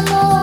amor.